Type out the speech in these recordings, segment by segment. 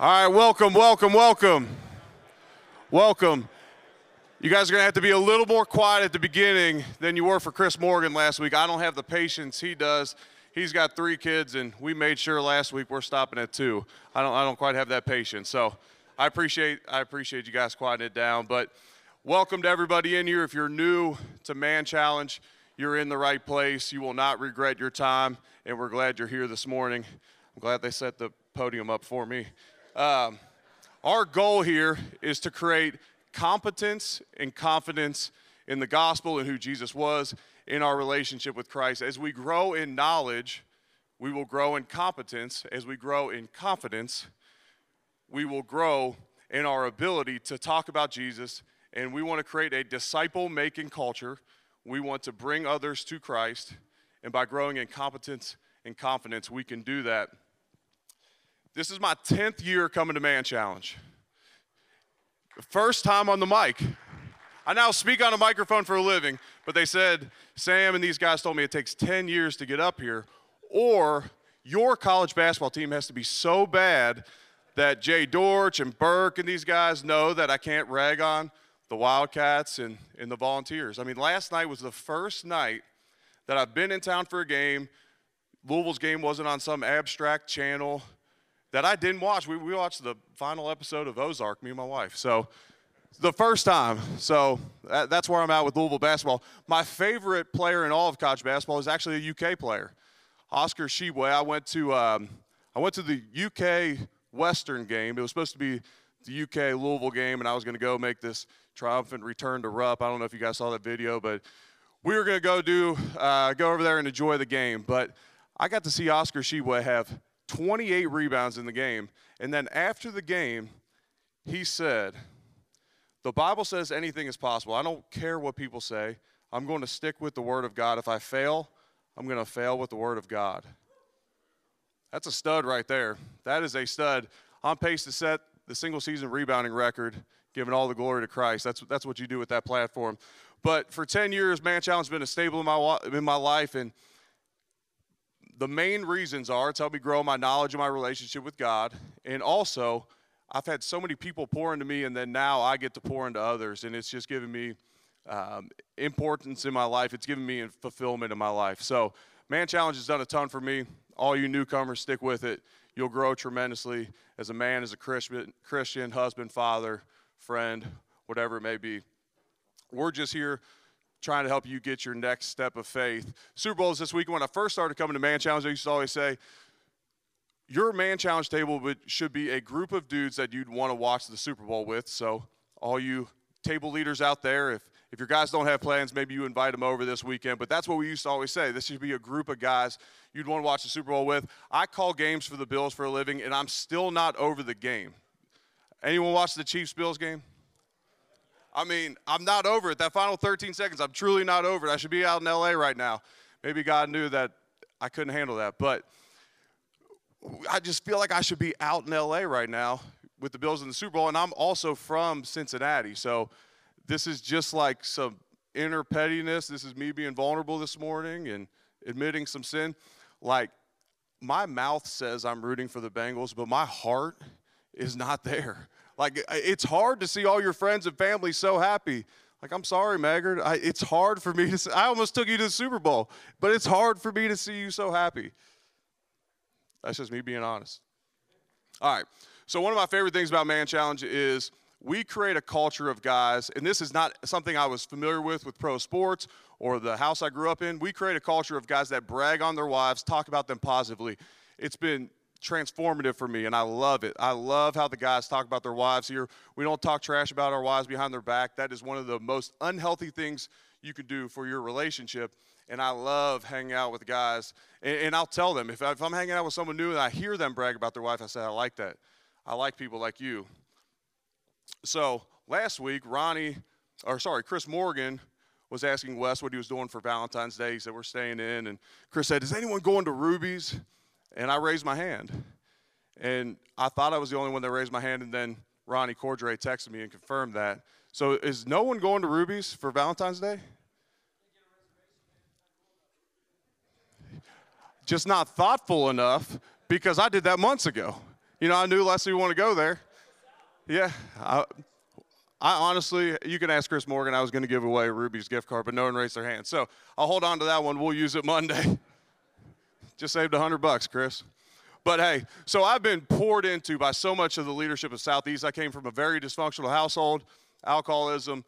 All right, welcome, welcome, welcome. Welcome. You guys are going to have to be a little more quiet at the beginning than you were for Chris Morgan last week. I don't have the patience he does. He's got three kids, and we made sure last week we're stopping at two. I don't, I don't quite have that patience. So I appreciate, I appreciate you guys quieting it down. But welcome to everybody in here. If you're new to Man Challenge, you're in the right place. You will not regret your time, and we're glad you're here this morning. I'm glad they set the podium up for me. Um, our goal here is to create competence and confidence in the gospel and who Jesus was in our relationship with Christ. As we grow in knowledge, we will grow in competence. As we grow in confidence, we will grow in our ability to talk about Jesus. And we want to create a disciple making culture. We want to bring others to Christ. And by growing in competence and confidence, we can do that. This is my 10th year coming to Man Challenge. First time on the mic. I now speak on a microphone for a living, but they said, Sam and these guys told me it takes 10 years to get up here, or your college basketball team has to be so bad that Jay Dorch and Burke and these guys know that I can't rag on the Wildcats and, and the Volunteers. I mean, last night was the first night that I've been in town for a game. Louisville's game wasn't on some abstract channel that I didn't watch. We, we watched the final episode of Ozark, me and my wife. So the first time. So that, that's where I'm at with Louisville basketball. My favorite player in all of college basketball is actually a UK player, Oscar Tshiebwe. I went to um, I went to the UK Western game. It was supposed to be the UK Louisville game, and I was going to go make this triumphant return to Rupp. I don't know if you guys saw that video, but we were going to go do uh, go over there and enjoy the game. But I got to see Oscar Tshiebwe have 28 rebounds in the game. And then after the game, he said, The Bible says anything is possible. I don't care what people say. I'm going to stick with the Word of God. If I fail, I'm going to fail with the Word of God. That's a stud right there. That is a stud. On pace to set the single season rebounding record, giving all the glory to Christ. That's, that's what you do with that platform. But for 10 years, Man Challenge has been a staple in my, in my life. And the main reasons are it's helped me grow my knowledge and my relationship with God. And also, I've had so many people pour into me, and then now I get to pour into others. And it's just given me um, importance in my life. It's given me fulfillment in my life. So, Man Challenge has done a ton for me. All you newcomers, stick with it. You'll grow tremendously as a man, as a Christian, Christian husband, father, friend, whatever it may be. We're just here trying to help you get your next step of faith. Super Bowl is this week. When I first started coming to Man Challenge, I used to always say, your Man Challenge table should be a group of dudes that you'd want to watch the Super Bowl with. So, all you table leaders out there, if, if your guys don't have plans, maybe you invite them over this weekend. But that's what we used to always say. This should be a group of guys you'd want to watch the Super Bowl with. I call games for the Bills for a living, and I'm still not over the game. Anyone watch the Chiefs Bills game? I mean, I'm not over it. That final 13 seconds, I'm truly not over it. I should be out in LA right now. Maybe God knew that I couldn't handle that. But I just feel like I should be out in LA right now with the Bills in the Super Bowl. And I'm also from Cincinnati. So this is just like some inner pettiness. This is me being vulnerable this morning and admitting some sin. Like, my mouth says I'm rooting for the Bengals, but my heart is not there. Like, it's hard to see all your friends and family so happy. Like, I'm sorry, Maggard. I, it's hard for me to see. I almost took you to the Super Bowl, but it's hard for me to see you so happy. That's just me being honest. All right. So, one of my favorite things about Man Challenge is we create a culture of guys, and this is not something I was familiar with with pro sports or the house I grew up in. We create a culture of guys that brag on their wives, talk about them positively. It's been transformative for me, and I love it. I love how the guys talk about their wives here. We don't talk trash about our wives behind their back. That is one of the most unhealthy things you can do for your relationship. And I love hanging out with guys. And, and I'll tell them if, I, if I'm hanging out with someone new and I hear them brag about their wife, I say, I like that. I like people like you. So last week, Ronnie, or sorry, Chris Morgan was asking Wes what he was doing for Valentine's Day. He said, We're staying in. And Chris said, Is anyone going to Ruby's? And I raised my hand. And I thought I was the only one that raised my hand. And then Ronnie Cordray texted me and confirmed that. So is no one going to Ruby's for Valentine's Day? Just not thoughtful enough because I did that months ago. You know, I knew Leslie would want to go there. Yeah, I, I honestly, you can ask Chris Morgan. I was going to give away Ruby's gift card, but no one raised their hand. So I'll hold on to that one. We'll use it Monday. Just saved a hundred bucks, Chris. But hey, so I've been poured into by so much of the leadership of Southeast. I came from a very dysfunctional household, alcoholism,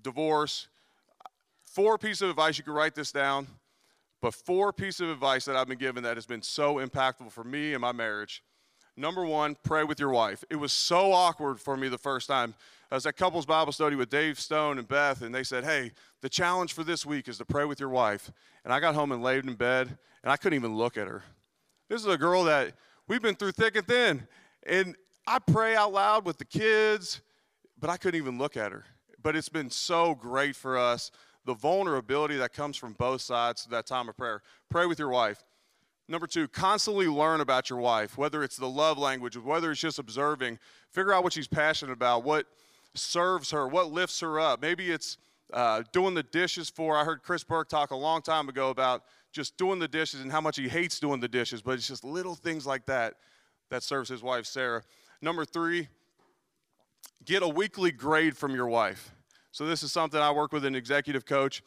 divorce. Four pieces of advice, you can write this down, but four pieces of advice that I've been given that has been so impactful for me and my marriage. Number one, pray with your wife. It was so awkward for me the first time. I was at couples Bible study with Dave Stone and Beth, and they said, Hey, the challenge for this week is to pray with your wife. And I got home and laid in bed, and I couldn't even look at her. This is a girl that we've been through thick and thin. And I pray out loud with the kids, but I couldn't even look at her. But it's been so great for us. The vulnerability that comes from both sides to that time of prayer. Pray with your wife. Number two, constantly learn about your wife, whether it's the love language, whether it's just observing. Figure out what she's passionate about, what serves her, what lifts her up. Maybe it's uh, doing the dishes for. I heard Chris Burke talk a long time ago about just doing the dishes and how much he hates doing the dishes, but it's just little things like that that serves his wife, Sarah. Number three, get a weekly grade from your wife. So, this is something I work with an executive coach.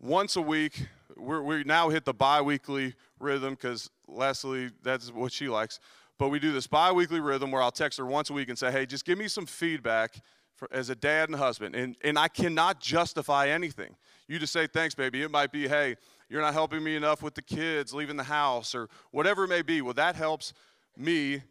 Once a week, we're, we now hit the bi weekly rhythm because Leslie, that's what she likes. But we do this bi weekly rhythm where I'll text her once a week and say, hey, just give me some feedback for, as a dad and husband. And, and I cannot justify anything. You just say, thanks, baby. It might be, hey, you're not helping me enough with the kids, leaving the house, or whatever it may be. Well, that helps me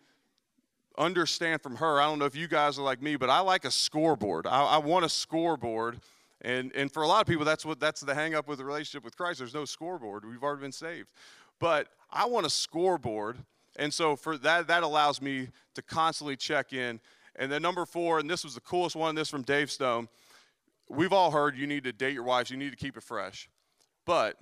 understand from her. I don't know if you guys are like me, but I like a scoreboard. I, I want a scoreboard. And, and for a lot of people, that's what that's the hang up with the relationship with Christ. There's no scoreboard. We've already been saved. But I want a scoreboard. And so for that, that allows me to constantly check in. And then number four, and this was the coolest one, this from Dave Stone. We've all heard you need to date your wives, you need to keep it fresh. But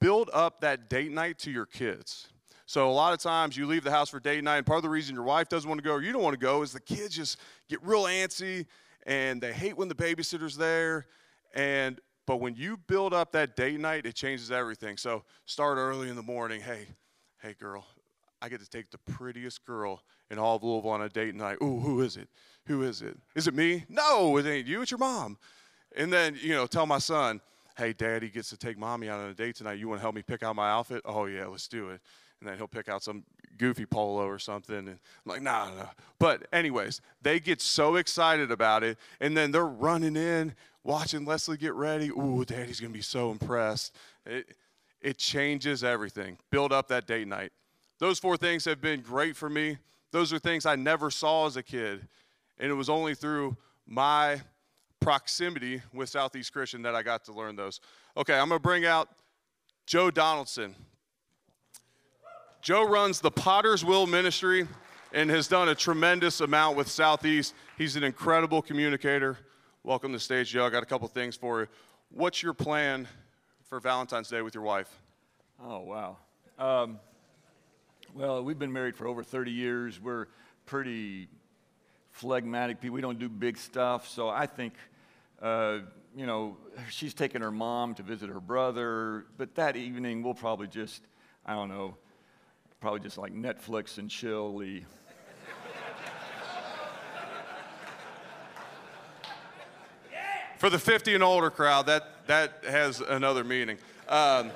build up that date night to your kids. So a lot of times you leave the house for date night, and part of the reason your wife doesn't want to go or you don't want to go is the kids just get real antsy and they hate when the babysitter's there. And but when you build up that date night, it changes everything. So start early in the morning. Hey, hey, girl, I get to take the prettiest girl in all of Louisville on a date night. Ooh, who is it? Who is it? Is it me? No, it ain't you. It's your mom. And then you know, tell my son, hey, daddy gets to take mommy out on a date tonight. You want to help me pick out my outfit? Oh yeah, let's do it. And then he'll pick out some goofy polo or something. And I'm like, nah, nah. But anyways, they get so excited about it, and then they're running in watching Leslie get ready. Ooh, daddy's to be so impressed. It, it changes everything. Build up that date night. Those four things have been great for me. Those are things I never saw as a kid. And it was only through my proximity with Southeast Christian that I got to learn those. Okay, I'm to bring out Joe Donaldson. Joe runs the Potter's Will Ministry and has done a tremendous amount with Southeast. He's an incredible communicator. Welcome to the stage, Joe. I got a couple things for you. What's your plan for Valentine's Day with your wife? Oh, wow. Um, well, we've been married for over 30 years. We're pretty phlegmatic people. We don't do big stuff. So I think, uh, you know, she's taking her mom to visit her brother. But that evening, we'll probably just, I don't know, probably just like Netflix and chill. For the 50 and older crowd, that, that has another meaning. Um,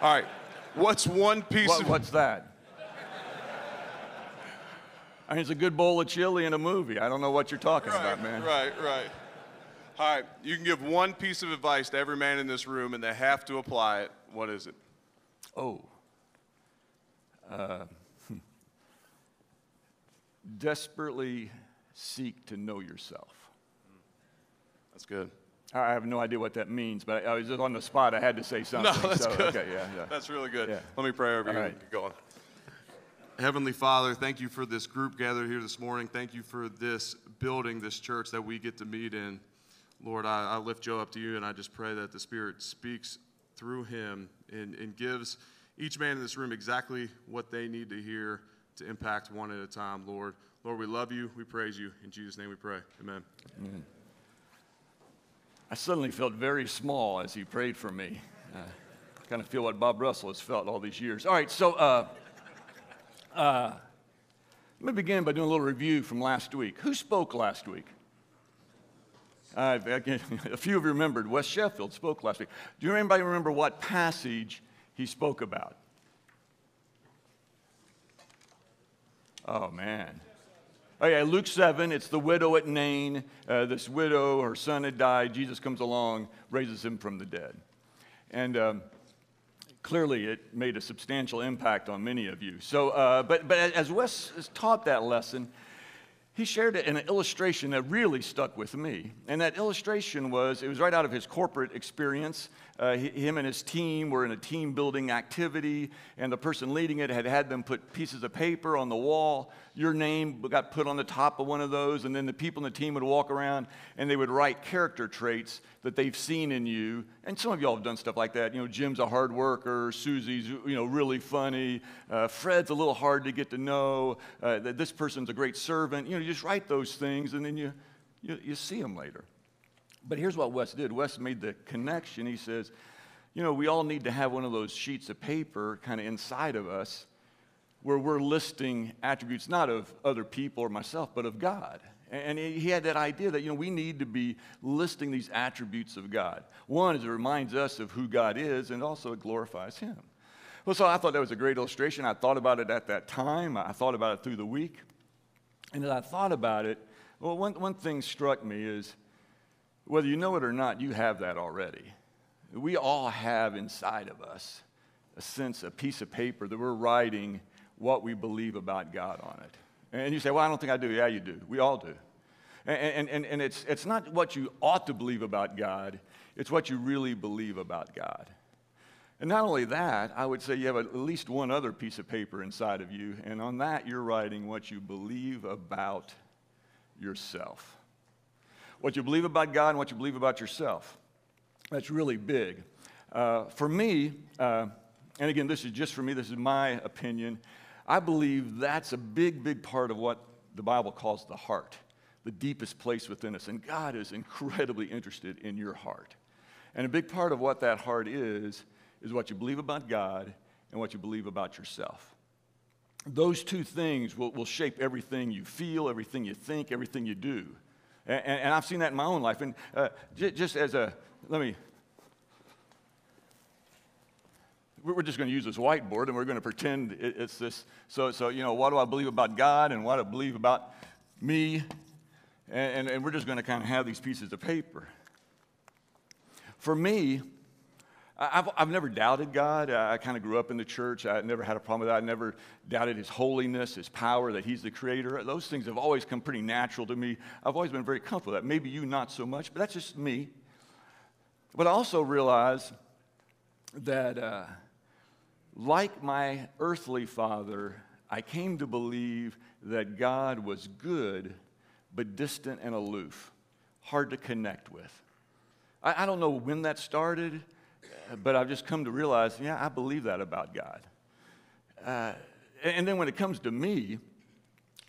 all right. What's one piece what, of. What's that? I mean, it's a good bowl of chili in a movie. I don't know what you're talking right, about, man. Right, right. All right. You can give one piece of advice to every man in this room, and they have to apply it. What is it? Oh. Uh, desperately seek to know yourself. That's good. I have no idea what that means, but I was just on the spot. I had to say something. No, that's so, good. Okay, yeah, yeah. That's really good. Yeah. Let me pray over All you right. and going. Heavenly Father, thank you for this group gathered here this morning. Thank you for this building, this church that we get to meet in. Lord, I, I lift Joe up to you and I just pray that the Spirit speaks through him and, and gives each man in this room exactly what they need to hear to impact one at a time, Lord. Lord, we love you. We praise you. In Jesus' name we pray. Amen. Amen. I suddenly felt very small as he prayed for me. Uh, kind of feel what Bob Russell has felt all these years. All right, so uh, uh, let me begin by doing a little review from last week. Who spoke last week? A few of you remembered. Wes Sheffield spoke last week. Do you anybody remember what passage he spoke about? Oh, man. Oh, yeah, Luke 7, it's the widow at Nain. Uh, this widow, her son had died. Jesus comes along, raises him from the dead. And um, clearly, it made a substantial impact on many of you. So, uh, but, but as Wes taught that lesson, he shared an illustration that really stuck with me. And that illustration was it was right out of his corporate experience. Uh, he, him and his team were in a team building activity, and the person leading it had had them put pieces of paper on the wall. Your name got put on the top of one of those, and then the people in the team would walk around and they would write character traits that they've seen in you. And some of y'all have done stuff like that. You know, Jim's a hard worker, Susie's, you know, really funny, uh, Fred's a little hard to get to know, uh, this person's a great servant. You know, you just write those things and then you, you, you see them later. But here's what Wes did Wes made the connection. He says, you know, we all need to have one of those sheets of paper kind of inside of us where we're listing attributes not of other people or myself, but of God. And he had that idea that, you know, we need to be listing these attributes of God. One is it reminds us of who God is, and also it glorifies Him. Well, so I thought that was a great illustration. I thought about it at that time, I thought about it through the week. And as I thought about it, well, one, one thing struck me is whether you know it or not, you have that already. We all have inside of us a sense, a piece of paper that we're writing what we believe about God on it. And you say, well, I don't think I do. Yeah, you do. We all do. And, and, and it's, it's not what you ought to believe about God, it's what you really believe about God. And not only that, I would say you have at least one other piece of paper inside of you, and on that you're writing what you believe about yourself. What you believe about God and what you believe about yourself. That's really big. Uh, for me, uh, and again, this is just for me, this is my opinion. I believe that's a big, big part of what the Bible calls the heart, the deepest place within us. And God is incredibly interested in your heart. And a big part of what that heart is, is what you believe about God and what you believe about yourself. Those two things will, will shape everything you feel, everything you think, everything you do. And, and, I've seen that in my own life. And uh, j- just as a, let me, we're just going to use this whiteboard and we're going to pretend it's this. So, so, you know, what do I believe about God and what do I believe about me? And, and, and we're just going to kind of have these pieces of paper. For me, I've, I've never doubted God. I, I kind of grew up in the church. I never had a problem with that. I never doubted His holiness, His power, that He's the creator. Those things have always come pretty natural to me. I've always been very comfortable with that. Maybe you not so much, but that's just me. But I also realize that, uh, like my earthly father, I came to believe that God was good, but distant and aloof, hard to connect with. I, I don't know when that started, but I've just come to realize, yeah, I believe that about God. Uh, and then when it comes to me,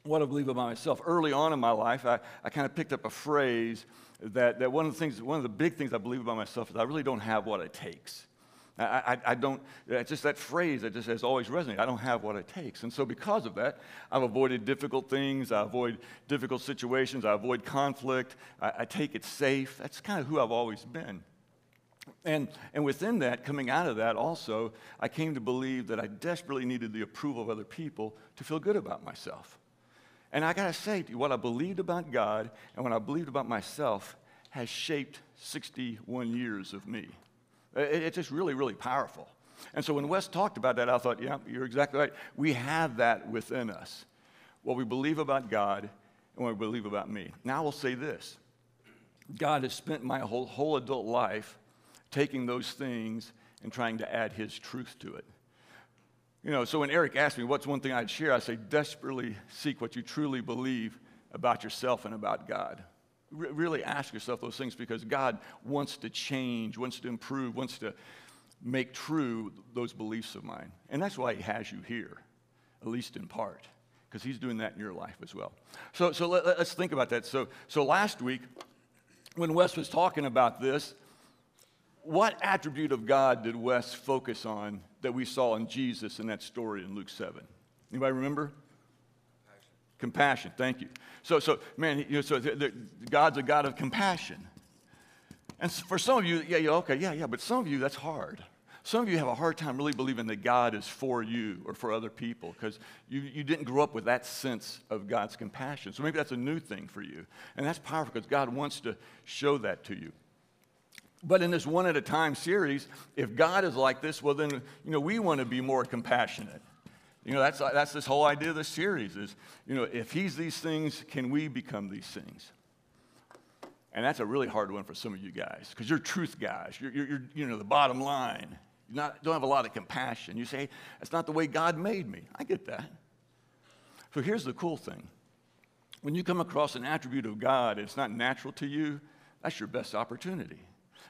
what I believe about myself, early on in my life, I, I kind of picked up a phrase that, that one of the things, one of the big things I believe about myself is I really don't have what it takes. I, I, I don't, it's just that phrase that just has always resonated. I don't have what it takes. And so, because of that, I've avoided difficult things. I avoid difficult situations. I avoid conflict. I, I take it safe. That's kind of who I've always been. And, and within that, coming out of that also, I came to believe that I desperately needed the approval of other people to feel good about myself. And I got to say what I believed about God and what I believed about myself has shaped 61 years of me. Uh, it, it's just really, really powerful. And so when Wes talked about that, I thought, yeah, you're exactly right. We have that within us. what we believe about God and what we believe about me. Now I will say this God has spent my whole, whole adult life taking those things and trying to add his truth to it. You know, so when Eric asked me what's one thing I'd share, I say desperately seek what you truly believe about yourself and about God. Really ask yourself those things because God wants to change, wants to improve, wants to make true those beliefs of mine. And that's why He has you here, at least in part, because He's doing that in your life as well. So, so let, us think about that. So, so last week, when Wes was talking about this, what attribute of God did Wes focus on that we saw in Jesus in that story in Luke 7? Anybody remember? Compassion. Thank you. So, so man, you know, so the, the, God's a God of compassion. And for some of you, yeah, yeah, okay, yeah, yeah, but some of you, that's hard. Some of you have a hard time really believing that God is for you or for other people because you, you didn't grow up with that sense of God's compassion. So maybe that's a new thing for you. And that's powerful because God wants to show that to you. But in this one at a time series, if God is like this, well, then, you know, we want to be more compassionate. You know, that's, that's this whole idea of the series is, you know, if he's these things, can we become these things? And that's a really hard one for some of you guys because you're truth guys. You're, you're, you're, you know, the bottom line. You don't have a lot of compassion. You say, that's not the way God made me. I get that. So here's the cool thing. When you come across an attribute of God, it's not natural to you, that's your best opportunity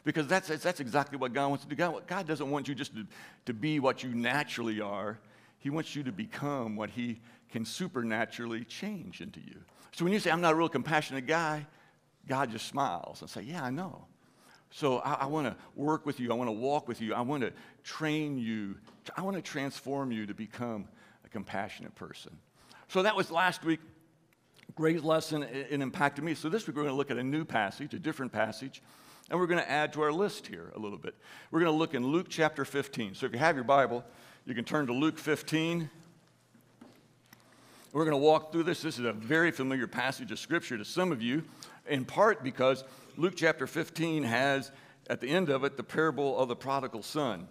because that's, that's exactly what God wants to do. God, God doesn't want you just to, to be what you naturally are, He wants you to become what He can supernaturally change into you. So when you say, I'm not a real compassionate guy, God just smiles and say, Yeah, I know. So I, I want to work with you. I want to walk with you. I want to train you. I want to transform you to become a compassionate person. So that was last week. Great lesson. It, it impacted me. So this week we're going to look at a new passage, a different passage. And we're going to add to our list here a little bit. We're going to look in Luke chapter 15. So if you have your Bible, you can turn to Luke 15. We're going to walk through this. This is a very familiar passage of Scripture to some of you, in part because Luke chapter 15 has, at the end of it, the parable of the prodigal son.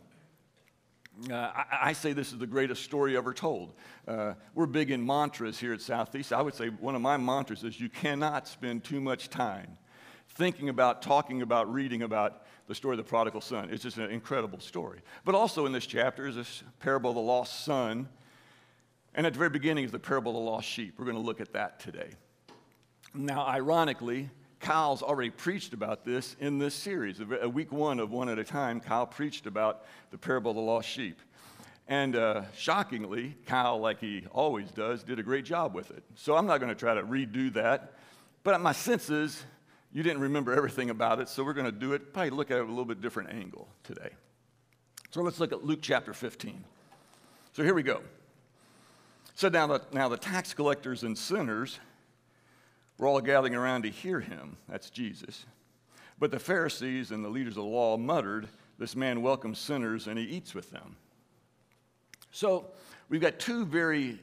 Uh, I, I, say this is the greatest story ever told. Uh, we're big in mantras here at Southeast. I would say one of my mantras is you cannot spend too much time thinking about, talking about, reading about the story of the prodigal son. It's just an incredible story. But also in this chapter is this parable of the lost son. And at the very beginning is the parable of the lost sheep. We're going to look at that today. Now, ironically, Kyle's already preached about this in this series. A week one of One at a Time, Kyle preached about the parable of the lost sheep. And uh, shockingly, Kyle, like he always does, did a great job with it. So I'm not going to try to redo that. But my sense is you didn't remember everything about it, so we're going to do it, probably look at it a little bit different angle today. So let's look at Luke chapter 15. So here we go. So now the, now the tax collectors and sinners were all gathering around to hear him. That's Jesus. But the Pharisees and the leaders of the law muttered, This man welcomes sinners and he eats with them. So we've got two very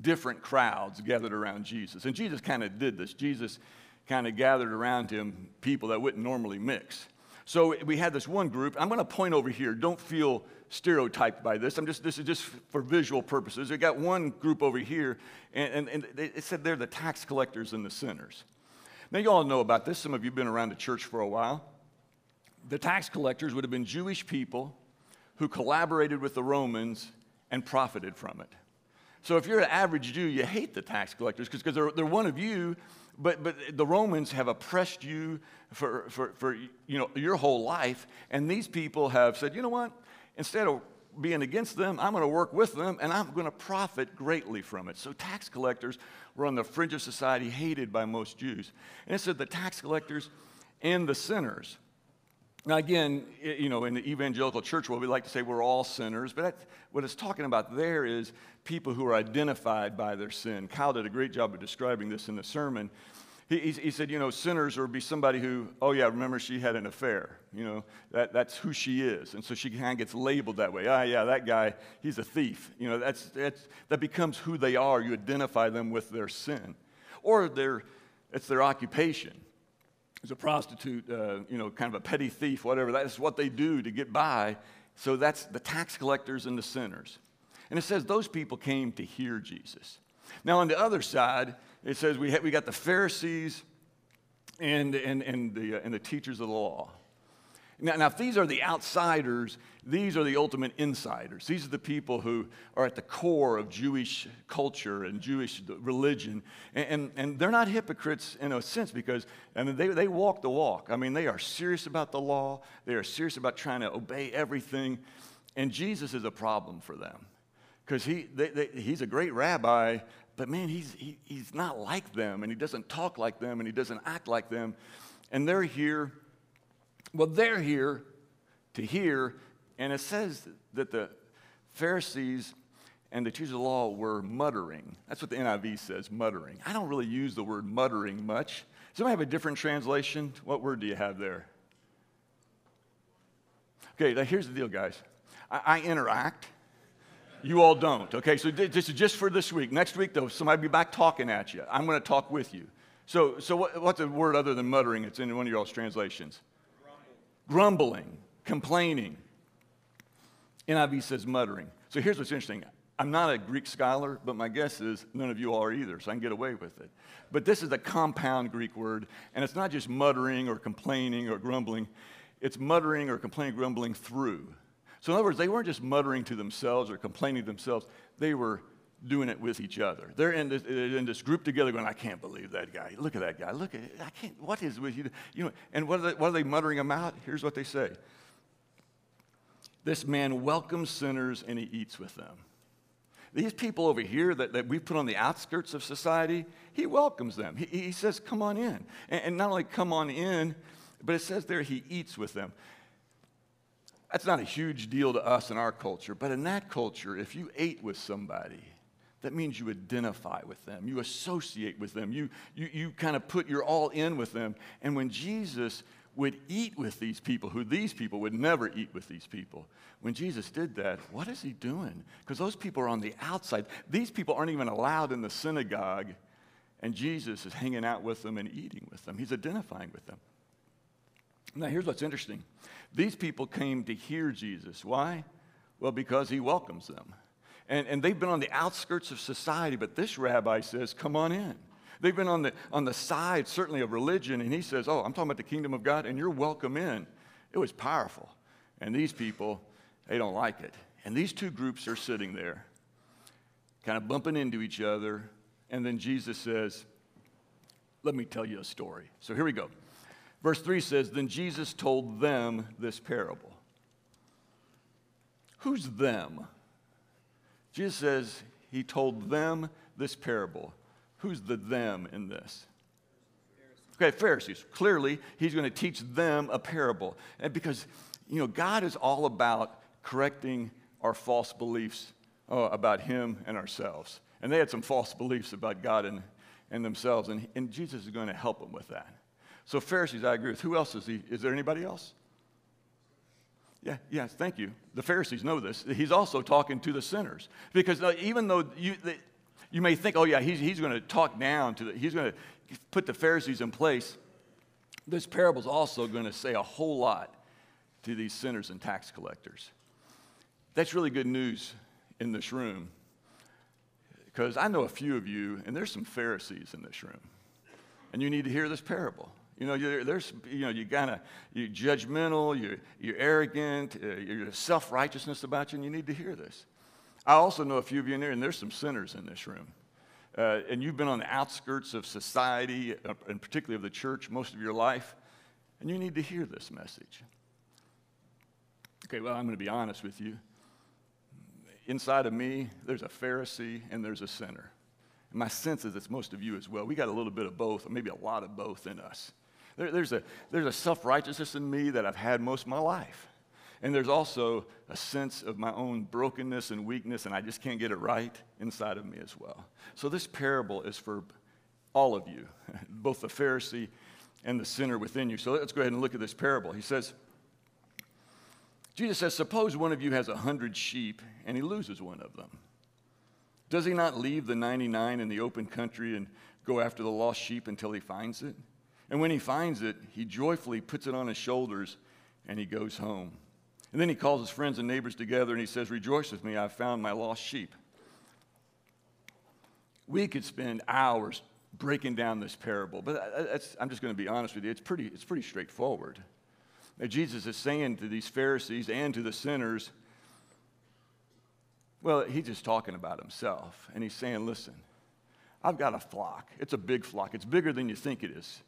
different crowds gathered around Jesus. And Jesus kind of did this. Jesus kind of gathered around him people that wouldn't normally mix. So we had this one group. I'm going to point over here. Don't feel stereotyped by this. I'm just this is just for visual purposes. We got one group over here, and, and, and it said they're the tax collectors and the sinners. Now you all know about this. Some of you have been around the church for a while. The tax collectors would have been Jewish people who collaborated with the Romans and profited from it. So if you're an average Jew, you hate the tax collectors because they're, they're one of you but, but the Romans have oppressed you for, for, for you know, your whole life, and these people have said, you know what? Instead of being against them, I'm going to work with them, and I'm going to profit greatly from it. So tax collectors were on the fringe of society, hated by most Jews. And it said the tax collectors and the sinners. Now, again, you know, in the evangelical church world, we like to say we're all sinners, but what it's talking about there is people who are identified by their sin. Kyle did a great job of describing this in the sermon. He, he, he said, you know, sinners would be somebody who, oh, yeah, remember she had an affair. You know, that, that's who she is. And so she kind of gets labeled that way. Ah, yeah, that guy, he's a thief. You know, that's, that's, that becomes who they are. You identify them with their sin. Or their, it's their occupation is a prostitute, uh, you know, kind of a petty thief, whatever. That's what they do to get by. So that's the tax collectors and the sinners. And it says those people came to hear Jesus. Now, on the other side, it says we, ha- we got the Pharisees and, and, and, the, uh, and the teachers of the law. Now, now, if these are the outsiders, these are the ultimate insiders. These are the people who are at the core of Jewish culture and Jewish religion. And, and, and, they're not hypocrites in a sense because, I mean, they, they walk the walk. I mean, they are serious about the law, they are serious about trying to obey everything. And Jesus is a problem for them because he, he's a great rabbi, but man, he's, he, he's not like them, and he doesn't talk like them, and he doesn't act like them. And they're here well, they're here to hear, and it says that the Pharisees and the teachers of the law were muttering. That's what the NIV says, muttering. I don't really use the word muttering much. Does anybody have a different translation? What word do you have there? Okay, now here's the deal, guys. I, I interact. You all don't. Okay, so this is just for this week. Next week, though, somebody be back talking at you. I'm going to talk with you. So, so what, what's a word other than muttering? It's in one of your all's translations grumbling, complaining. NIV says muttering. So here's what's interesting. I'm not a Greek scholar, but my guess is none of you are either, so I can get away with it. But this is a compound Greek word, and it's not just muttering or complaining or grumbling, it's muttering or complaining, grumbling through. So, in other words, they weren't just muttering to themselves or complaining to themselves, they were doing it with each other. They're in this, in this group together going, I can't believe that guy. Look at that guy. Look at it. I can't, what is with you? You know, and what are, they, what are they muttering about? Here's what they say. This man welcomes sinners and he eats with them. These people over here that, that we put on the outskirts of society, he welcomes them. He, he says, Come on in. And, and not only come on in, but it says there he eats with them. That's not a huge deal to us in our culture, but in that culture, if you ate with somebody, that means you identify with them, you associate with them, you, you, you kind of put your all in with them. And when Jesus would eat with these people, who these people would never eat with these people, when Jesus did that, what is he doing? Because those people are on the outside. These people aren't even allowed in the synagogue, and Jesus is hanging out with them and eating with them. He's identifying with them. Now, here's what's interesting these people came to hear Jesus. Why? Well, because he welcomes them. And, and they've been on the outskirts of society, but this rabbi says, Come on in. They've been on the, on the side, certainly, of religion, and he says, Oh, I'm talking about the kingdom of God, and you're welcome in. It was powerful. And these people, they don't like it. And these two groups are sitting there, kind of bumping into each other. And then Jesus says, Let me tell you a story. So here we go. Verse 3 says, Then Jesus told them this parable. Who's them? Jesus says he told them this parable. Who's the them in this? Okay, Pharisees. Clearly, he's going to teach them a parable. And because, you know, God is all about correcting our false beliefs uh, about him and ourselves. And they had some false beliefs about God and, and themselves, and, and Jesus is going to help them with that. So, Pharisees, I agree with. Who else is he? Is there anybody else? Yeah, yes, thank you. The Pharisees know this. He's also talking to the sinners. Because uh, even though you, you may think, oh, yeah, he's, he's going to talk down to the, he's going to put the Pharisees in place, this parable is also going to say a whole lot to these sinners and tax collectors. That's really good news in this room. Because I know a few of you, and there's some Pharisees in this room, and you need to hear this parable. You know, you're, there's, you know, you of, you're judgmental, you're, you're arrogant, uh, you're self-righteousness about you, and you need to hear this. I also know a few of you in there, and there's some sinners in this room. Uh, and you've been on the outskirts of society, uh, and particularly of the church, most of your life, and you need to hear this message. Okay, well, I'm going to be honest with you. Inside of me, there's a Pharisee and there's a sinner. And my sense is it's most of you as well. We got a little bit of both, or maybe a lot of both in us. There, there's a, there's a self righteousness in me that I've had most of my life. And there's also a sense of my own brokenness and weakness, and I just can't get it right inside of me as well. So, this parable is for all of you, both the Pharisee and the sinner within you. So, let's go ahead and look at this parable. He says, Jesus says, Suppose one of you has a hundred sheep and he loses one of them. Does he not leave the 99 in the open country and go after the lost sheep until he finds it? And when he finds it, he joyfully puts it on his shoulders and he goes home. And then he calls his friends and neighbors together and he says, Rejoice with me, I've found my lost sheep. we could spend hours breaking down this parable, but I'm just going to be honest with you. It's pretty, it's pretty straightforward. Now, Jesus is saying to these Pharisees and to the sinners, well, he's just talking about himself. And he's saying, listen, I've got a flock. It's a big flock. It's bigger than you think it is.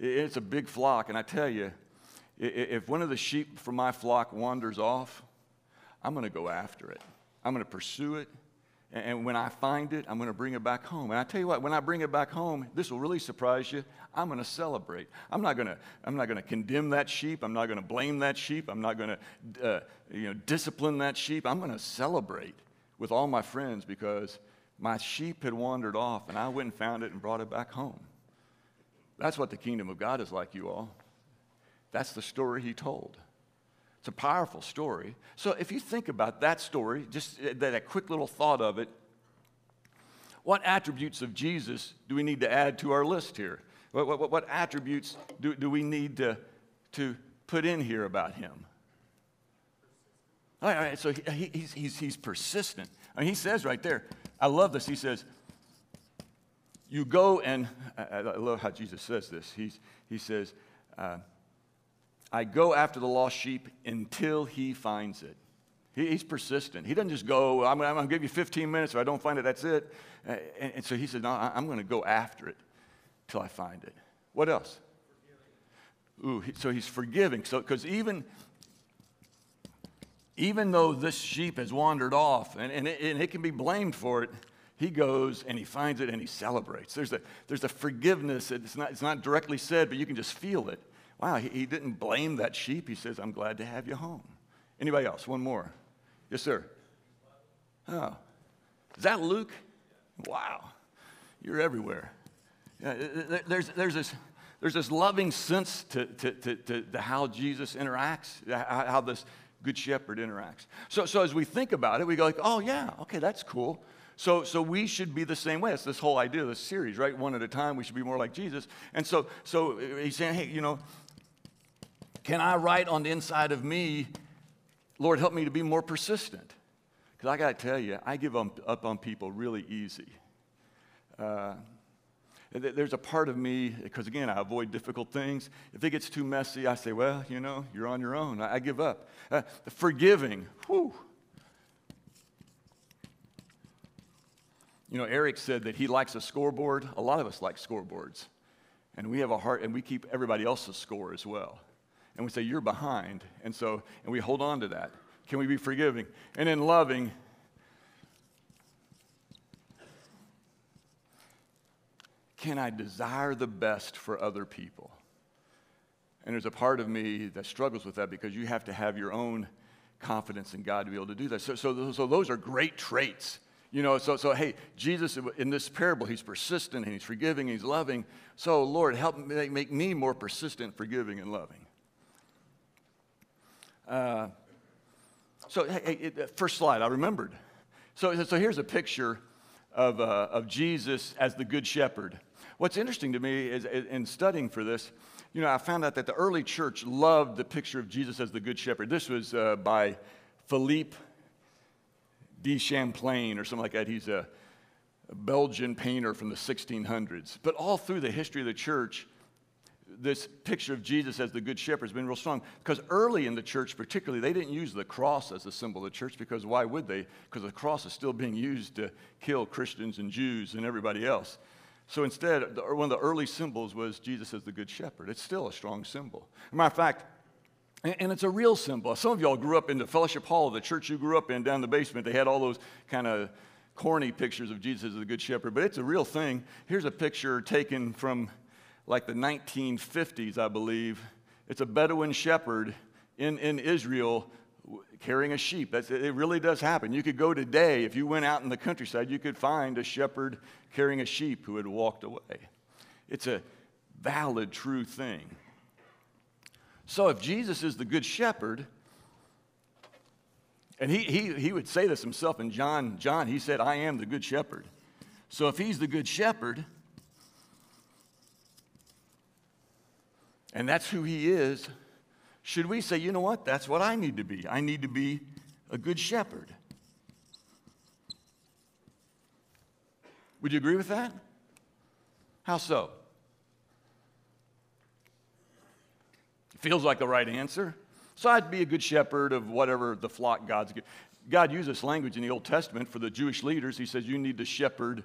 It's a big flock. And I tell you, if one of the sheep from my flock wanders off, I'm going to go after it. I'm going to pursue it. And when I find it, I'm going to bring it back home. And I tell you what, when I bring it back home, this will really surprise you. I'm going to celebrate. I'm not going to, I'm not going to condemn that sheep. I'm not going to blame that sheep. I'm not going to uh, you know, discipline that sheep. I'm going to celebrate with all my friends because my sheep had wandered off and I went and found it and brought it back home. That's what the kingdom of God is like, you all. That's the story he told. It's a powerful story. So if you think about that story, just uh, that a quick little thought of it, what attributes of Jesus do we need to add to our list here? What, what, what attributes do, do we need to, to put in here about him? All right, all right so he, he's, he's, he's persistent. I mean, he says right there, I love this. He says, You go and, I, love how Jesus says this. He's, he says, uh, I go after the lost sheep until he finds it. He, he's persistent. He doesn't just go, I'm, I'm going to give you 15 minutes. If I don't find it, that's it. Uh, and, and, so he said, No, I, I'm going to go after it till I find it. What else? Ooh, so he's forgiving. So, because even, even though this sheep has wandered off and, and, it, and it can be blamed for it, he goes and he finds it and he celebrates. There's a, there's a forgiveness. It's not, it's not directly said, but you can just feel it. Wow, he, he didn't blame that sheep. He says, I'm glad to have you home. Anybody else? One more. Yes, sir. Oh. Is that Luke? Wow. You're everywhere. Yeah, there's, there's, this, there's this loving sense to, to, to, to, how Jesus interacts, how this good shepherd interacts. So, so as we think about it, we go like, oh, yeah, okay, that's cool. So, so we should be the same way. It's this whole idea, of this series, right? One at a time, we should be more like Jesus. And so, so he's saying, hey, you know, can I write on the inside of me, Lord, help me to be more persistent? Because I got to tell you, I give up on people really easy. Uh, there's a part of me, because again, I avoid difficult things. If it gets too messy, I say, well, you know, you're on your own. I, give up. Uh, forgiving, whew. You know, Eric said that he likes a scoreboard. A lot of us like scoreboards. And we have a heart, and we keep everybody else's score as well and we say, You're behind. And so, and we hold on to that. Can we be forgiving? And in loving, can I desire the best for other people? And there's a part of me that struggles with that because you have to have your own confidence in God to be able to do that. So, so, so those are great traits. You know, so, so hey, Jesus in this parable, he's persistent and he's forgiving, and he's loving. So, Lord, help make, make me more persistent, forgiving, and loving. Uh, so, hey, hey, first slide, I remembered. So, so here's a picture of, uh, of Jesus as the Good Shepherd. What's interesting to me is in studying for this, you know, I found out that the early church loved the picture of Jesus as the Good Shepherd. This was uh, by Philippe de Champlain or something like that. He's a, a Belgian painter from the 1600s. But all through the history of the church, this picture of Jesus as the Good Shepherd has been real strong because early in the church, particularly, they didn't use the cross as a symbol of the church because why would they? Because the cross is still being used to kill Christians and Jews and everybody else. So instead, one of the early symbols was Jesus as the Good Shepherd. It's still a strong symbol. As a matter of fact, and it's a real symbol. Some of y'all grew up in the fellowship hall, of the church you grew up in down the basement. They had all those kind of corny pictures of Jesus as the Good Shepherd, but it's a real thing. Here's a picture taken from like the 1950s, I believe. It's a Bedouin shepherd in, in Israel carrying a sheep. That's, it really does happen. You could go today, if you went out in the countryside, you could find a shepherd carrying a sheep who had walked away. It's a valid, true thing. So if Jesus is the good shepherd, and he, he, he would say this himself in John, John, he said, I am the good shepherd. So if he's the good shepherd, and that's who he is, should we say, you know what, that's what I need to be? I need to be a good shepherd. Would you agree with that? How so? Feels like the right answer. So I'd be a good shepherd of whatever the flock God's given. God used this language in the Old Testament for the Jewish leaders. He says, You need to shepherd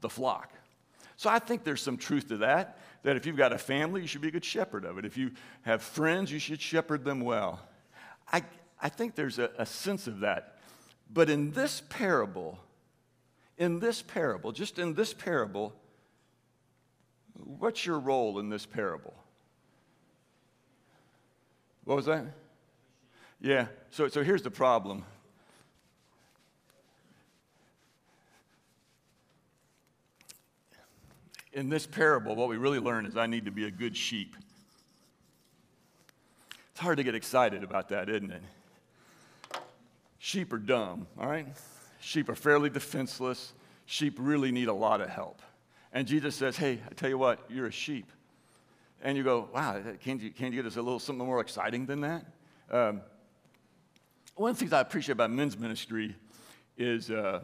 the flock. So I think there's some truth to that, that if you've got a family, you should be a good shepherd of it. If you have friends, you should shepherd them well. I, I think there's a, a sense of that. But in this parable, in this parable, just in this parable, what's your role in this parable? What was that? Yeah, so, so here's the problem. In this parable, what we really learn is I need to be a good sheep. It's hard to get excited about that, isn't it? Sheep are dumb, all right? Sheep are fairly defenseless. Sheep really need a lot of help. And Jesus says, Hey, I tell you what, you're a sheep. And you go, Wow, can't you, can't you get us a little something more exciting than that? Um, one of the things I appreciate about men's ministry is uh,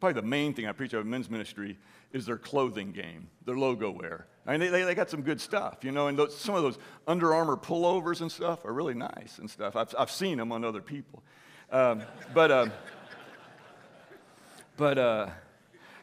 probably the main thing I appreciate about men's ministry is their clothing game, their logo wear. I mean, they, they got some good stuff, you know, and those, some of those Under Armour pullovers and stuff are really nice and stuff. I've, I've seen them on other people. Um, but, uh, but uh,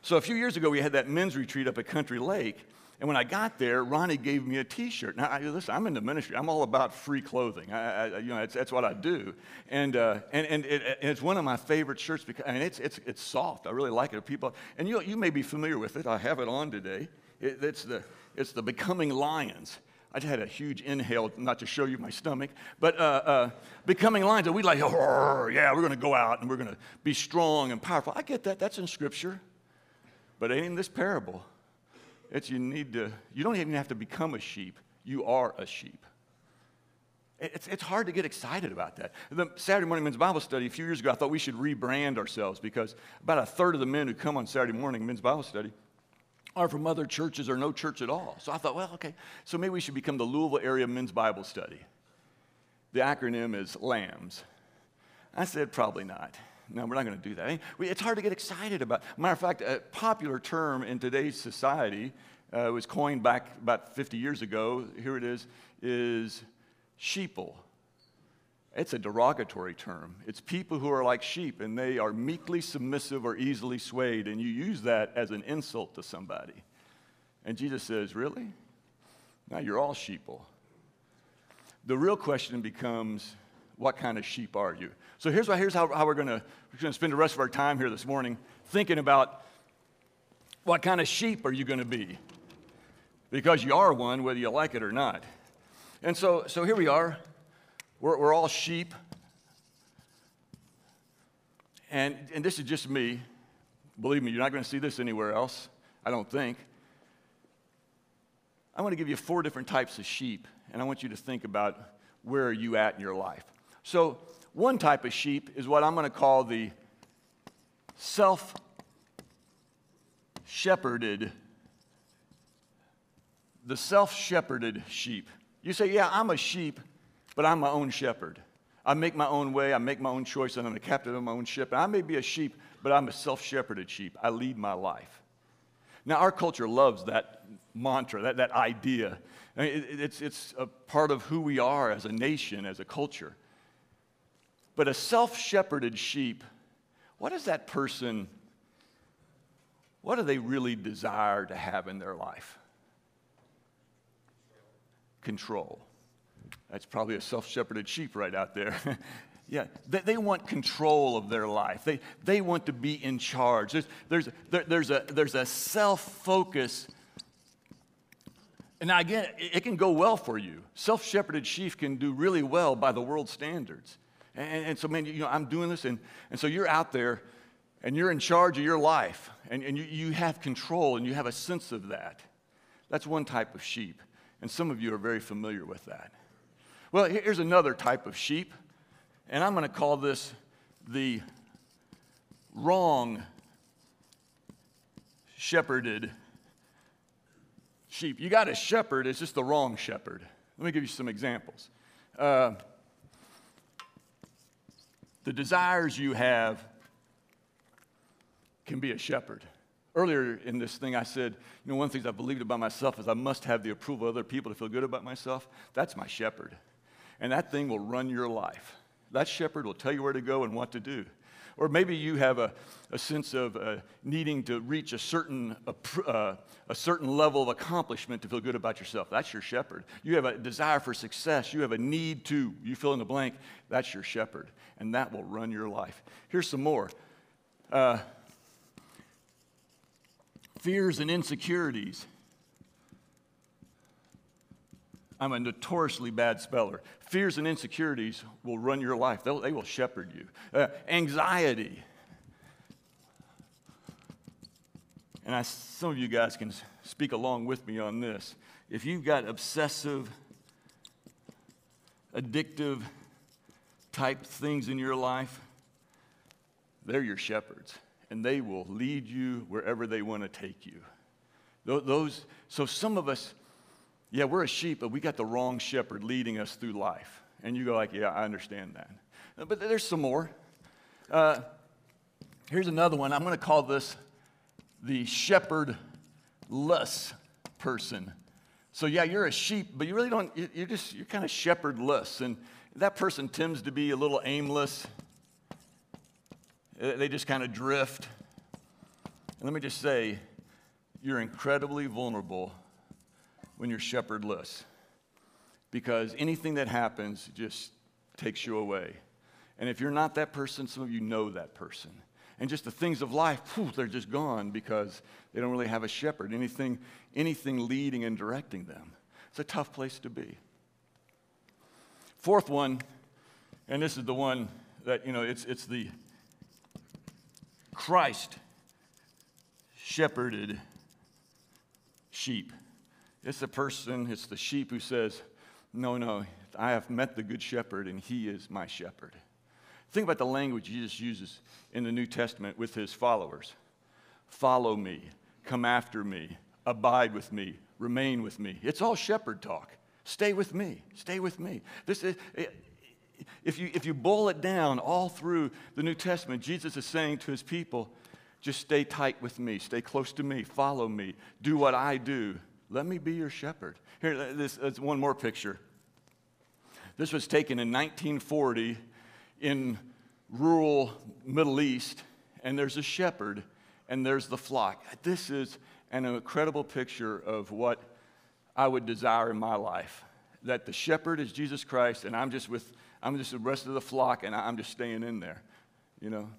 so a few years ago, we had that men's retreat up at Country Lake, and when I got there, Ronnie gave me a T-shirt. Now, I, listen, I'm in the ministry. I'm all about free clothing. I, I, you know, that's, what I do. And, uh, and, and, it, and, it's one of my favorite shirts because I mean, it's, it's, it's soft. I really like it. People, and you, you may be familiar with it. I have it on today. It, it's, the, it's the Becoming Lions. I just had a huge inhale, not to show you my stomach, but uh, uh, becoming lions. And we like, yeah, we're going to go out and we're going to be strong and powerful. I get that. That's in Scripture. But ain't in this parable. It's you need to, you don't even have to become a sheep. You are a sheep. It's, it's hard to get excited about that. The Saturday morning men's Bible study a few years ago, I thought we should rebrand ourselves because about a third of the men who come on Saturday morning men's Bible study are from other churches or no church at all. So I thought, well, okay, so maybe we should become the Louisville Area Men's Bible Study. The acronym is LAMS. I said, probably not. No, we're not going to do that. It's hard to get excited about. Matter of fact, a popular term in today's society uh, was coined back about 50 years ago. Here it is: is sheeple. It's a derogatory term. It's people who are like sheep and they are meekly submissive or easily swayed, and you use that as an insult to somebody. And Jesus says, Really? Now you're all sheeple. The real question becomes, what kind of sheep are you? So here's, here's how, how we're going to we're to spend the rest of our time here this morning thinking about what kind of sheep are you going to be? Because you are one, whether you like it or not. And so, so here we are. We're, we're all sheep. And, and this is just me. Believe me, you're not going to see this anywhere else, I don't think. I want to give you four different types of sheep, and I want you to think about where are you at in your life. So, one type of sheep is what I'm going to call the self shepherded, the self shepherded sheep. You say, Yeah, I'm a sheep, but I'm my own shepherd. I make my own way, I make my own choice, and I'm a captain of my own ship. And I may be a sheep, but I'm a self shepherded sheep. I lead my life. Now, our culture loves that mantra, that, that idea. I mean, it, it's, it's a part of who we are as a nation, as a culture. But a self shepherded sheep, what does that person, what do they really desire to have in their life? Control. That's probably a self shepherded sheep right out there. yeah, they, they, want control of their life, they, they want to be in charge. There's, there's, there, there's a, there's a self focus. And now, again, it, can go well for you. Self shepherded sheep can do really well by the world standards. And, and, so, man, you know, I'm doing this, and, and so you're out there and you're in charge of your life, and, and you, you have control and you have a sense of that. That's one type of sheep, and some of you are very familiar with that. Well, here's another type of sheep, and I'm going to call this the wrong shepherded sheep. You got a shepherd, it's just the wrong shepherd. Let me give you some examples. Uh, the desires you have can be a shepherd. Earlier in this thing, I said, you know, one of the things I believed about myself is I must have the approval of other people to feel good about myself. That's my shepherd. And that thing will run your life. That shepherd will tell you where to go and what to do. Or maybe you have a, a sense of uh, needing to reach a certain, uh, a certain level of accomplishment to feel good about yourself. That's your shepherd. You have a desire for success. You have a need to, you fill in the blank. That's your shepherd. And that will run your life. Here's some more uh, fears and insecurities. I'm a notoriously bad speller. Fears and insecurities will run your life, They'll, they will shepherd you. Uh, anxiety. And I, some of you guys can speak along with me on this. If you've got obsessive, addictive type things in your life, they're your shepherds, and they will lead you wherever they want to take you. Those, so some of us, yeah, we're a sheep, but we got the wrong shepherd leading us through life. And you go like, yeah, I understand that. Uh, but there's some more. Uh, here's another one. I'm going to call this the shepherdless person. So yeah, you're a sheep, but you really don't. You're just you're kind of shepherdless, and that person tends to be a little aimless. Uh, they just kind of drift. And let me just say, you're incredibly vulnerable when you're shepherdless because anything that happens just takes you away. And if you're not that person, some of you know that person. And just the things of life, whew, they're just gone because they don't really have a shepherd, anything, anything leading and directing them. It's a tough place to be. Fourth one, and this is the one that, you know, it's, it's the Christ shepherded sheep. It's the person, it's the sheep who says, No, no, I have met the good shepherd and he is my shepherd. Think about the language Jesus uses in the New Testament with his followers follow me, come after me, abide with me, remain with me. It's all shepherd talk. Stay with me, stay with me. This is, eh, if you, if you boil it down all through the New Testament, Jesus is saying to his people, just stay tight with me, stay close to me, follow me, do what I do, let me be your shepherd. Here, this, is one more picture. This was taken in 1940 in rural Middle East, and there's a shepherd and there's the flock. This is an incredible picture of what I would desire in my life. That the shepherd is Jesus Christ, and I'm just with I'm just the rest of the flock, and I'm just staying in there. You know.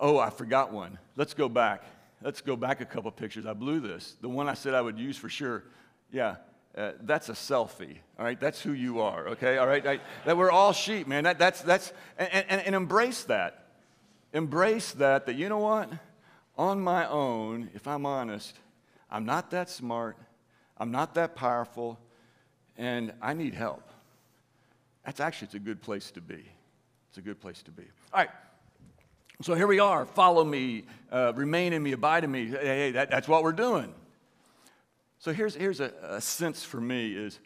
Oh, I forgot one. Let's go back. Let's go back a couple pictures. I blew this. The one I said I would use for sure. Yeah, uh, that's a selfie. All right, that's who you are. Okay, all right. I, that we're all sheep, man. That, that's that's and, and, and embrace that. Embrace that. That you know what? On my own, if I'm honest, I'm not that smart. I'm not that powerful, and I need help. That's actually it's a good place to be. It's a good place to be. All right. So here we are. Follow me, uh, remain in me, abide in me. Hey, hey that, that's what we're doing. So here's, here's a, a, sense for me is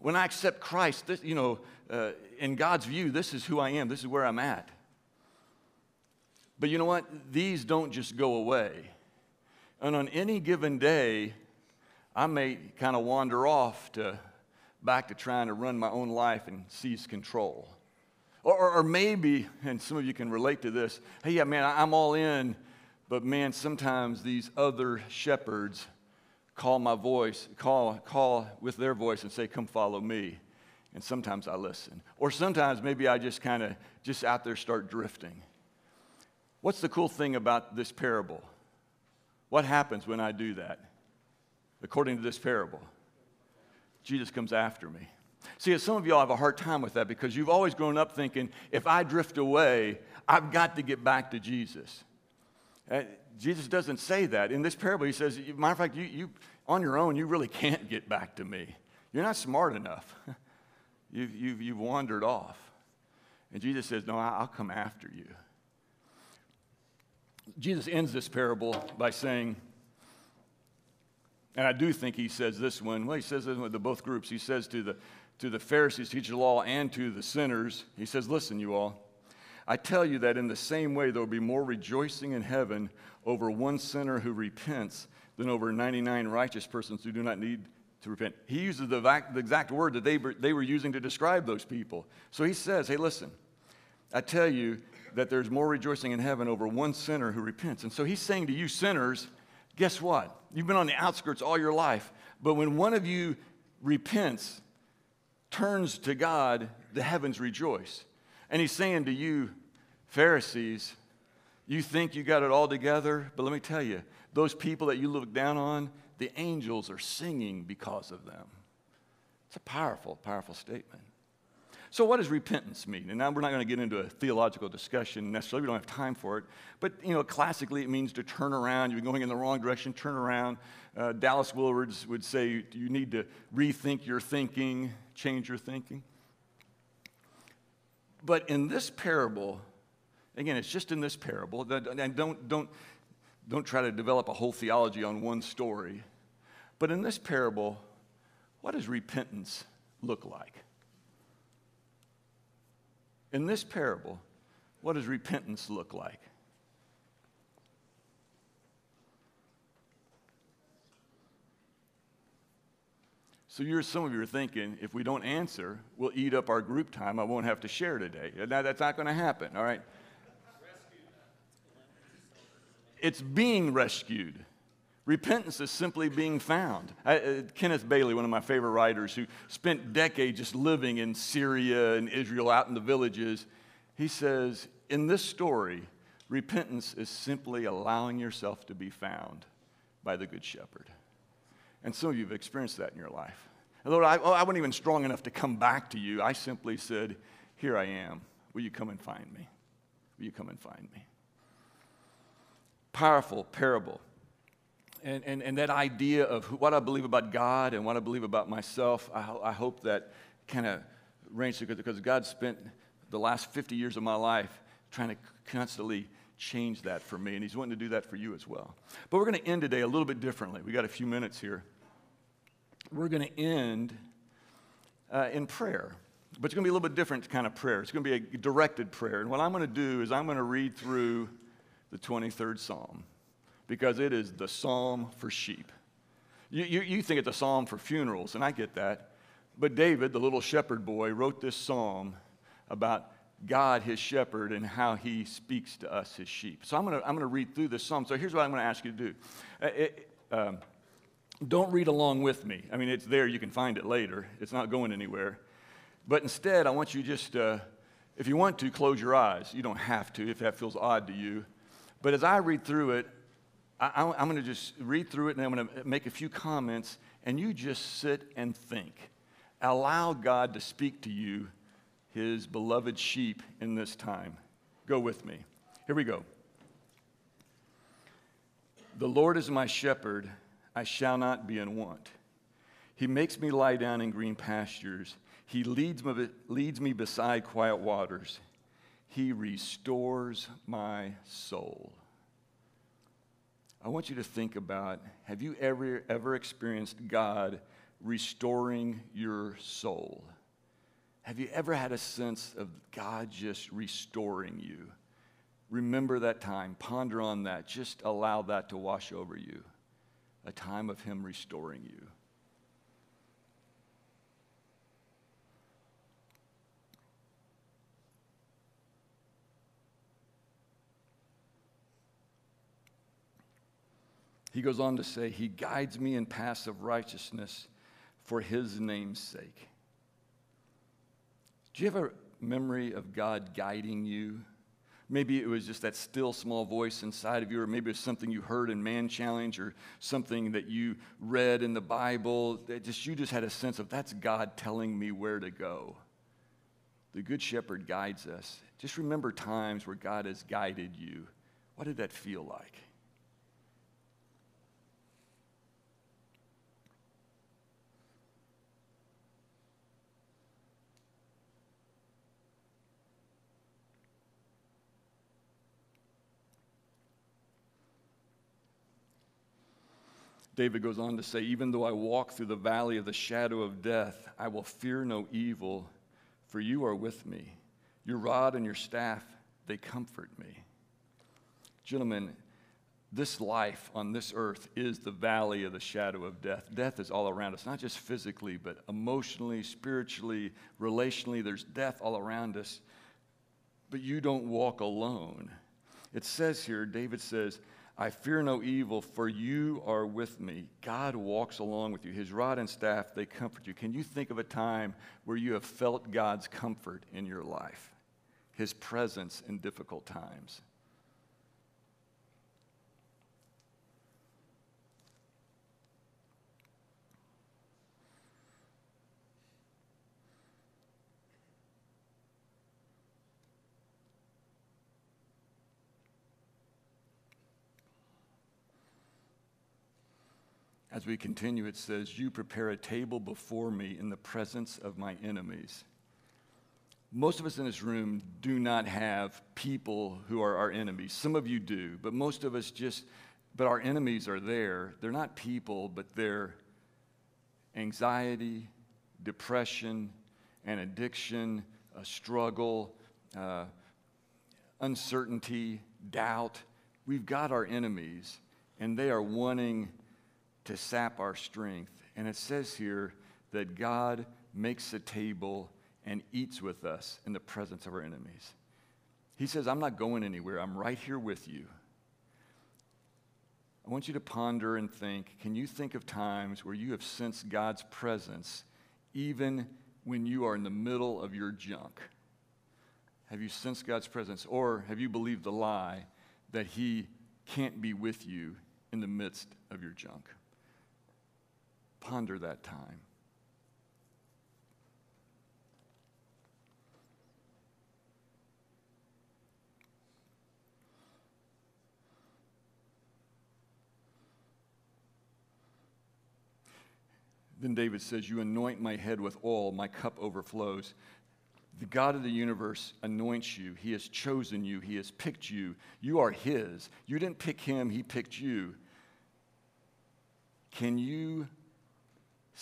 when I accept Christ, this, you know, uh, in God's view, this is who I am. This is where I'm at. But you know what? These don't just go away. And on any given day, I may kind of wander off to back to trying to run my own life and seize control. Or, or, or, maybe, and some of you can relate to this, hey, yeah, man, I'm all in, but man, sometimes these other shepherds call my voice, call, call with their voice and say, come follow me. And sometimes I listen. Or sometimes maybe I just kind of just out there start drifting. What's the cool thing about this parable? What happens when I do that? According to this parable, Jesus comes after me. See, some of y'all have a hard time with that because you've always grown up thinking, if I drift away, I've got to get back to Jesus. Uh, Jesus doesn't say that. In this parable, he says, matter of fact, you, you, on your own, you really can't get back to me. You're not smart enough. you've, you've, you've wandered off. And Jesus says, No, I'll come after you. Jesus ends this parable by saying, and I do think he says this one, well, he says this one to both groups. He says to the, to the Pharisees, teachers of law, and to the sinners, he says, Listen, you all, I tell you that in the same way, there will be more rejoicing in heaven over one sinner who repents than over 99 righteous persons who do not need to repent. He uses the, the exact word that they they were using to describe those people. So he says, Hey, listen, I tell you that there's more rejoicing in heaven over one sinner who repents. And so he's saying to you, sinners, guess what? You've been on the outskirts all your life, but when one of you repents, turns to God, the heavens rejoice. And he's saying to you, Pharisees, you think you got it all together, but let me tell you, those people that you look down on, the angels are singing because of them. It's a powerful, powerful statement. So, what does repentance mean? And now we're not going to get into a theological discussion necessarily. We don't have time for it. But, you know, classically it means to turn around. You're going in the wrong direction, turn around. Uh, Dallas Willards would say you need to rethink your thinking, change your thinking. But in this parable, again, it's just in this parable, and don't, don't, don't try to develop a whole theology on one story. But in this parable, what does repentance look like? In this parable, what does repentance look like? So you're, some of you are thinking, if we don't answer, we'll eat up our group time. I won't have to share today. Now, that's not going to happen, all right? It's being rescued. Repentance is simply being found. I, uh, Kenneth Bailey, one of my favorite writers, who spent decades just living in Syria and Israel out in the villages, he says, in this story, repentance is simply allowing yourself to be found by the Good Shepherd. And some of you have experienced that in your life. Lord, I, oh, I wasn't even strong enough to come back to you. I simply said, Here I am. Will you come and find me? Will you come and find me? Powerful parable and, and, and that idea of what I believe about God and what I believe about myself, I, I hope that kind of ranges because God spent the last 50 years of my life trying to constantly change that for me, and He's wanting to do that for you as well. But we're going to end today a little bit differently. We got a few minutes here. We're going to end uh, in prayer, but it's going to be a little bit different kind of prayer. It's going to be a directed prayer. And what I'm going to do is I'm going to read through the 23rd Psalm because it is the psalm for sheep. You, you, you think it's a psalm for funerals, and I get that. But David, the little shepherd boy, wrote this psalm about God, his shepherd, and how he speaks to us, his sheep. So I'm going to I'm to read through this psalm. So here's what I'm going to ask you to do. Uh, it, um, don't read along with me. I mean, it's there. You can find it later. It's not going anywhere. But instead, I want you just, uh, if you want to, close your eyes. You don't have to if that feels odd to you. But as I read through it, I, am going to just read through it and I'm going to make a few comments, and you just sit and think. Allow God to speak to you, his beloved sheep, in this time. Go with me. Here we go. The Lord is my shepherd, I shall not be in want. He makes me lie down in green pastures. He leads me, leads me beside quiet waters. He restores my soul. I want you to think about have you ever, ever experienced God restoring your soul? Have you ever had a sense of God just restoring you? Remember that time, ponder on that, just allow that to wash over you. A time of Him restoring you. He goes on to say, He guides me in paths of righteousness for His name's sake. Do you have a memory of God guiding you? Maybe it was just that still small voice inside of you, or maybe it's something you heard in Man Challenge, or something that you read in the Bible. That just you just had a sense of that's God telling me where to go. The Good Shepherd guides us. Just remember times where God has guided you. What did that feel like? David goes on to say, Even though I walk through the valley of the shadow of death, I will fear no evil, for you are with me. Your rod and your staff, they comfort me. Gentlemen, this life on this earth is the valley of the shadow of death. Death is all around us, not just physically, but emotionally, spiritually, relationally. There's death all around us. But you don't walk alone. It says here, David says, I fear no evil, for you are with me. God walks along with you. His rod and staff, they comfort you. Can you think of a time where you have felt God's comfort in your life? His presence in difficult times? As we continue, it says, You prepare a table before me in the presence of my enemies. Most of us in this room do not have people who are our enemies. Some of you do, but most of us just, but our enemies are there. They're not people, but they're anxiety, depression, an addiction, a struggle, uh, uncertainty, doubt. We've got our enemies, and they are wanting to sap our strength. And it says here that God makes a table and eats with us in the presence of our enemies. He says, I'm not going anywhere. I'm right here with you. I want you to ponder and think can you think of times where you have sensed God's presence even when you are in the middle of your junk? Have you sensed God's presence? Or have you believed the lie that He can't be with you in the midst of your junk? Ponder that time. Then David says, You anoint my head with oil, my cup overflows. The God of the universe anoints you. He has chosen you. He has picked you. You are His. You didn't pick Him, He picked you. Can you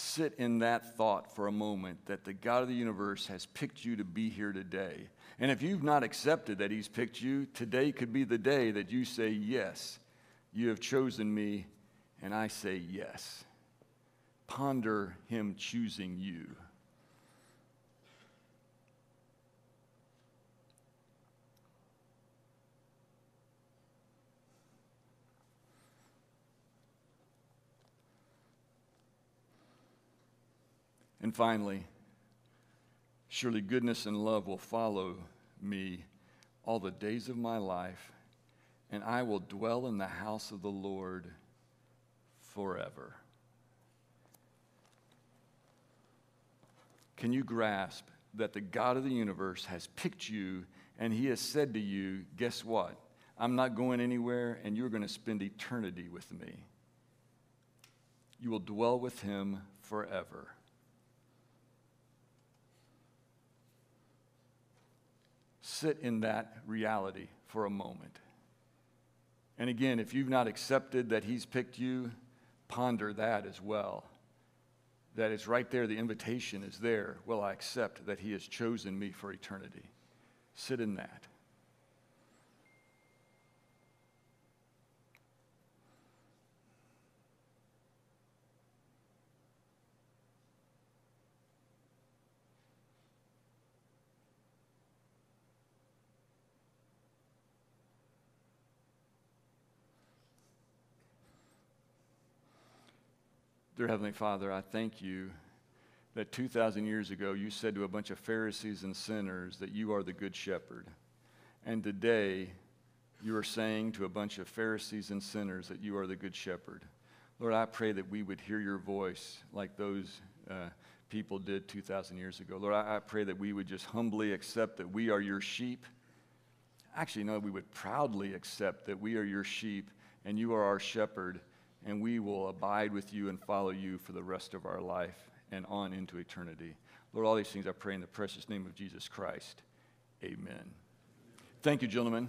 sit in that thought for a moment that the God of the universe has picked you to be here today. And if you've not accepted that He's picked you, today could be the day that you say, Yes, you have chosen me, and I say yes. Ponder Him choosing you. And finally, surely goodness and love will follow me all the days of my life, and I will dwell in the house of the Lord forever. Can you grasp that the God of the universe has picked you and he has said to you, Guess what? I'm not going anywhere, and you're going to spend eternity with me. You will dwell with him forever. Sit in that reality for a moment. And again, if you've not accepted that He's picked you, ponder that as well. That it's right there, the invitation is there. Will I accept that He has chosen me for eternity? Sit in that. Dear Heavenly Father, I thank you that 2,000 years ago you said to a bunch of Pharisees and sinners that you are the Good Shepherd. And today you are saying to a bunch of Pharisees and sinners that you are the Good Shepherd. Lord, I pray that we would hear your voice like those uh, people did 2,000 years ago. Lord, I, I pray that we would just humbly accept that we are your sheep. Actually, no, we would proudly accept that we are your sheep and you are our shepherd and we will abide with you and follow you for the rest of our life and on into eternity. Lord, all these things I pray in the precious name of Jesus Christ. Amen. Thank you, gentlemen.